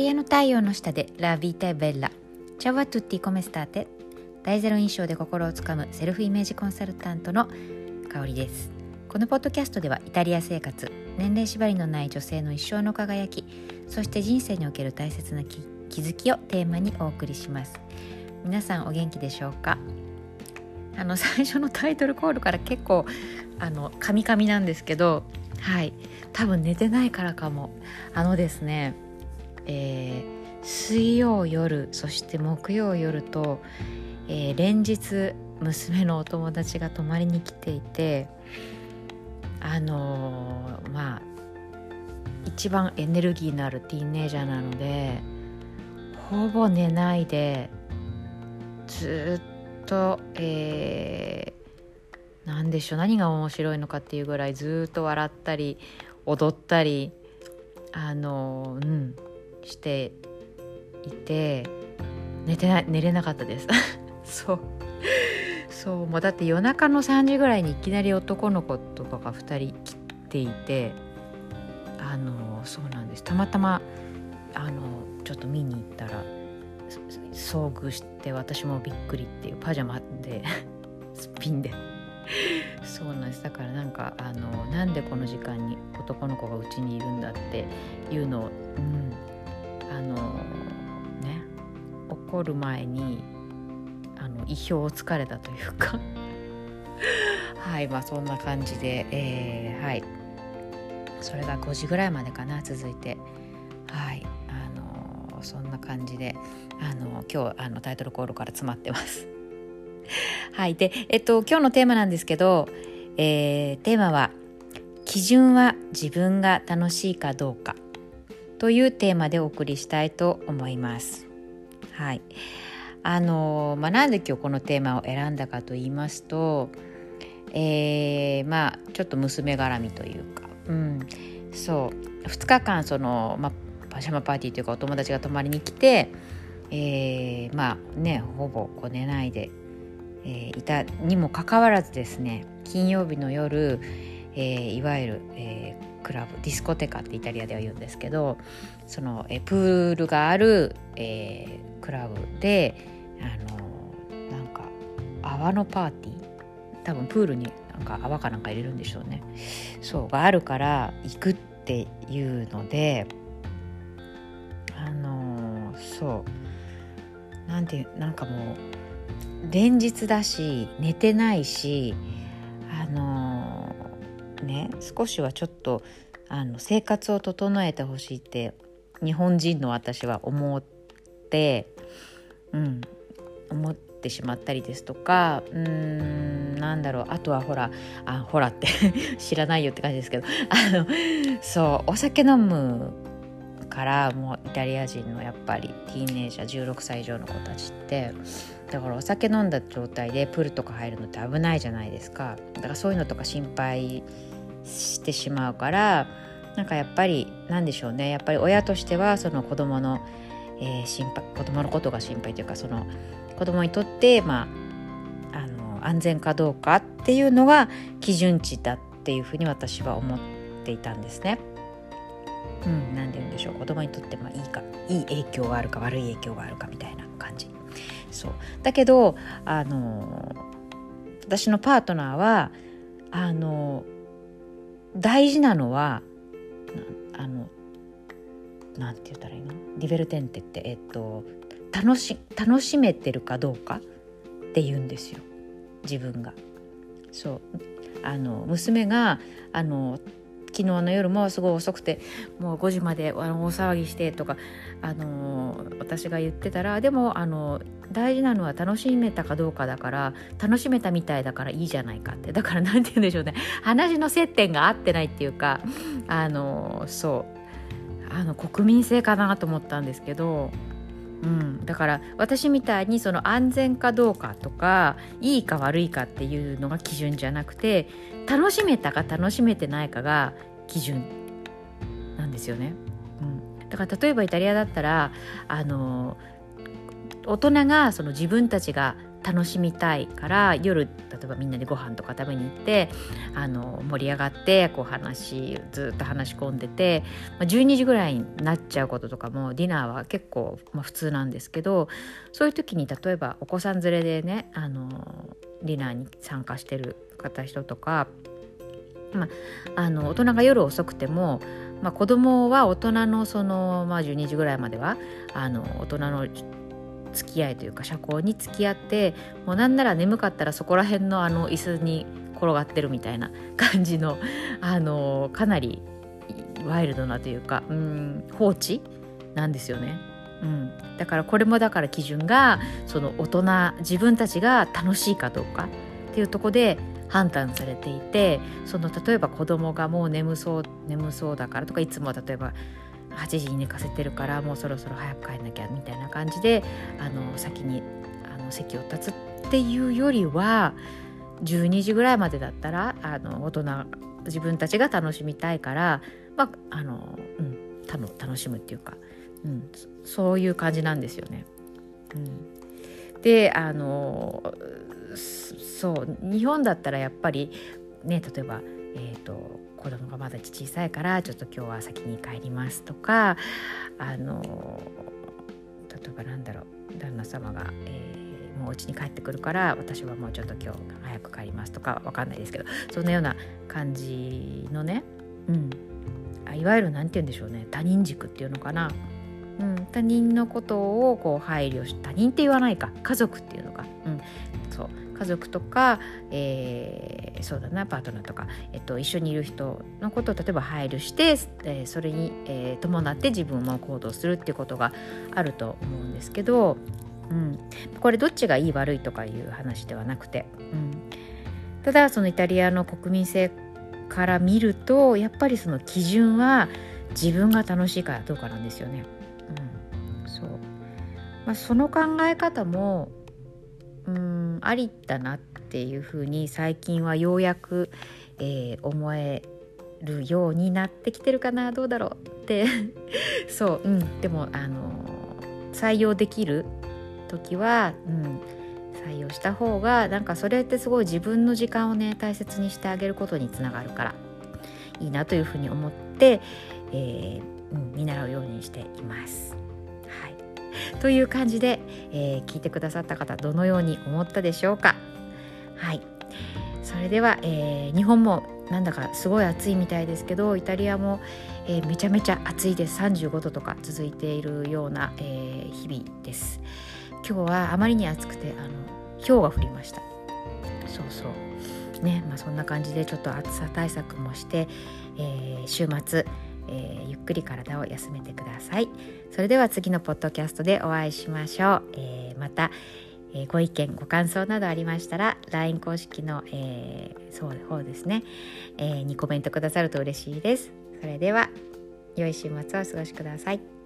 リアの太陽の下でラビータベッラチャワトゥッティコメスターテ大ゼロ印象で心をつかむセルフイメージコンサルタントの香りです。このポッドキャストではイタリア生活年齢縛りのない女性の一生の輝きそして人生における大切な気づきをテーマにお送りします。皆さんお元気でしょうか？あの最初のタイトルコールから結構あのカミカミなんですけどはい。多分寝てないからかも。あのですねえー、水曜夜そして木曜夜と、えー、連日娘のお友達が泊まりに来ていてあのー、まあ一番エネルギーのあるティーンエイジャーなのでほぼ寝ないでずっと、えー、何でしょう何が面白いのかっていうぐらいずっと笑ったり踊ったりあのうん。していて寝てない寝れなかったです。そう。そう。もうだって夜中の3時ぐらいにいきなり男の子とかが2人来ていてあのそうなんです。たまたまあのちょっと見に行ったら遭遇して私もびっくりっていうパジャマで すっぴんで。そうなんです。だからなんかあのなんでこの時間に男の子がうちにいるんだっていうのを、うん、あのね怒る前にあの意表をつかれたというか。はいまあそんな感じで、えー、はい。それが5時ぐらいまでかな続いて。はいあのそんな感じであの今日あのタイトルコールから詰まってます。はいでえっと今日のテーマなんですけど、えー、テーマは「基準は自分が楽しいかどうか」というテーマでお送りしたいと思います。はい。あのまあ、なんで今日このテーマを選んだかと言いますと、えー、まあちょっと娘絡みというか、うん、そう2日間その、まあ、パジャマパーティーというかお友達が泊まりに来て、えー、まあねほぼこう寝ないで、えー、いたにもかかわらずですね金曜日の夜、えー、いわゆる、えー、クラブディスコテカってイタリアでは言うんですけどそのえプールがある、えー、クラブであのなんか泡のパーティー。多分プールになんか泡かなんか入れるんでしょうね。そうがあるから行くっていうのであのそう。なんてなんかもう連日だし寝てないしね少しはちょっとあの生活を整えてほしいって日本人の私は思って、うん、思ってしまったりですとかうーんなんだろうあとはほらあほらって 知らないよって感じですけどあのそうお酒飲むからもうイタリア人のやっぱりティーンエイジャー16歳以上の子たちってだからお酒飲んだ状態でプールとか入るのって危ないじゃないですか。だからそういうのとか心配してしまうからなんかやっぱりなんでしょうね。やっぱり親としてはその子供の、えー、心配子供のことが心配というかその子供にとってまああの安全かどうかっていうのが基準値だっていうふうに私は思っていたんですね。うん、なんて言うんでしょう。子供にとってまあいいかいい影響があるか悪い影響があるかみたいな感じ。そう。だけどあの私のパートナーはあの大事なのはあのなんて言ったらいいの？ディベルテンテってえっと楽し楽しめてるかどうかって言うんですよ。自分が。そう。あの娘があの昨日の夜もすごい遅くてもう5時まで大騒ぎしてとか、あの私が言ってたらでもあの大事なのは楽しめたかどうかだから楽しめたみたいだからいいじゃないかってだから何て言うんでしょうね話の接点が合ってないっていうかあのそうあの国民性かなと思ったんですけど。うん、だから私みたいにその安全かどうかとかいいか悪いかっていうのが基準じゃなくて楽しめたか楽しめてないかが基準なんですよね。うん、だから例えばイタリアだったらあの大人がその自分たちが楽しみたいから夜例えばみんなでご飯とか食べに行ってあの盛り上がってこう話ずっと話し込んでて、まあ、12時ぐらいになっちゃうこととかもディナーは結構、まあ、普通なんですけどそういう時に例えばお子さん連れでねあのディナーに参加してる方人とか、まあ、あの大人が夜遅くてもまあ、子供は大人のその、まあ、12時ぐらいまではあの大人の付き合いというか社交に付き合ってもうなんなら眠かったらそこら辺のあの椅子に転がってるみたいな感じのあのかなりワイルドなというかうん放置なんですよね。うん、だからこれもだから基準がその大人自分たちが楽しいかどうかっていうとこで判断されていてその例えば子供がもう眠そう眠そうだからとかいつも例えば8時に寝かせてるからもうそろそろ早く帰んなきゃみたいな感じであの先にあの席を立つっていうよりは12時ぐらいまでだったらあの大人自分たちが楽しみたいから、まああのうん、楽しむっていうか、うん、そういう感じなんですよね。うん、であのそう日本だったらやっぱりね例えば、えーと子供がまだ小さいからちょっと今日は先に帰りますとかあの例えばなんだろう旦那様が、えー、もうお家に帰ってくるから私はもうちょっと今日早く帰りますとかわかんないですけどそんなような感じのね、うん、あいわゆる何て言うんでしょうね他人軸っていうのかな、うん、他人のことをこう配慮し他人って言わないか家族っていうのか、うん、そう。家族とか、えー、そうだなパートナーとか、えっと、一緒にいる人のことを例えば配慮して、えー、それに、えー、伴って自分も行動するっていうことがあると思うんですけど、うん、これどっちがいい悪いとかいう話ではなくて、うん、ただそのイタリアの国民性から見るとやっぱりその基準は自分が楽しいかどうかなんですよね。うん、そう。まあ、その考え方もうんありだなっていうふうに最近はようやく、えー、思えるようになってきてるかなどうだろうって そう、うん、でもあの採用できる時は、うん、採用した方がなんかそれってすごい自分の時間をね大切にしてあげることにつながるからいいなというふうに思って、えーうん、見習うようにしています。という感じで、えー、聞いてくださった方どのように思ったでしょうか。はい。それでは、えー、日本もなんだかすごい暑いみたいですけどイタリアも、えー、めちゃめちゃ暑いです。35度とか続いているような、えー、日々です。今日はあまりに暑くてあの氷が降りました。そうそう。ねまあそんな感じでちょっと暑さ対策もして、えー、週末えー、ゆっくり体を休めてください。それでは次のポッドキャストでお会いしましょう、えー、また、えー、ご意見ご感想などありましたら LINE 公式の、えー、そう方ですね、えー、にコメントくださると嬉しいです。それでは良い週末をお過ごしください。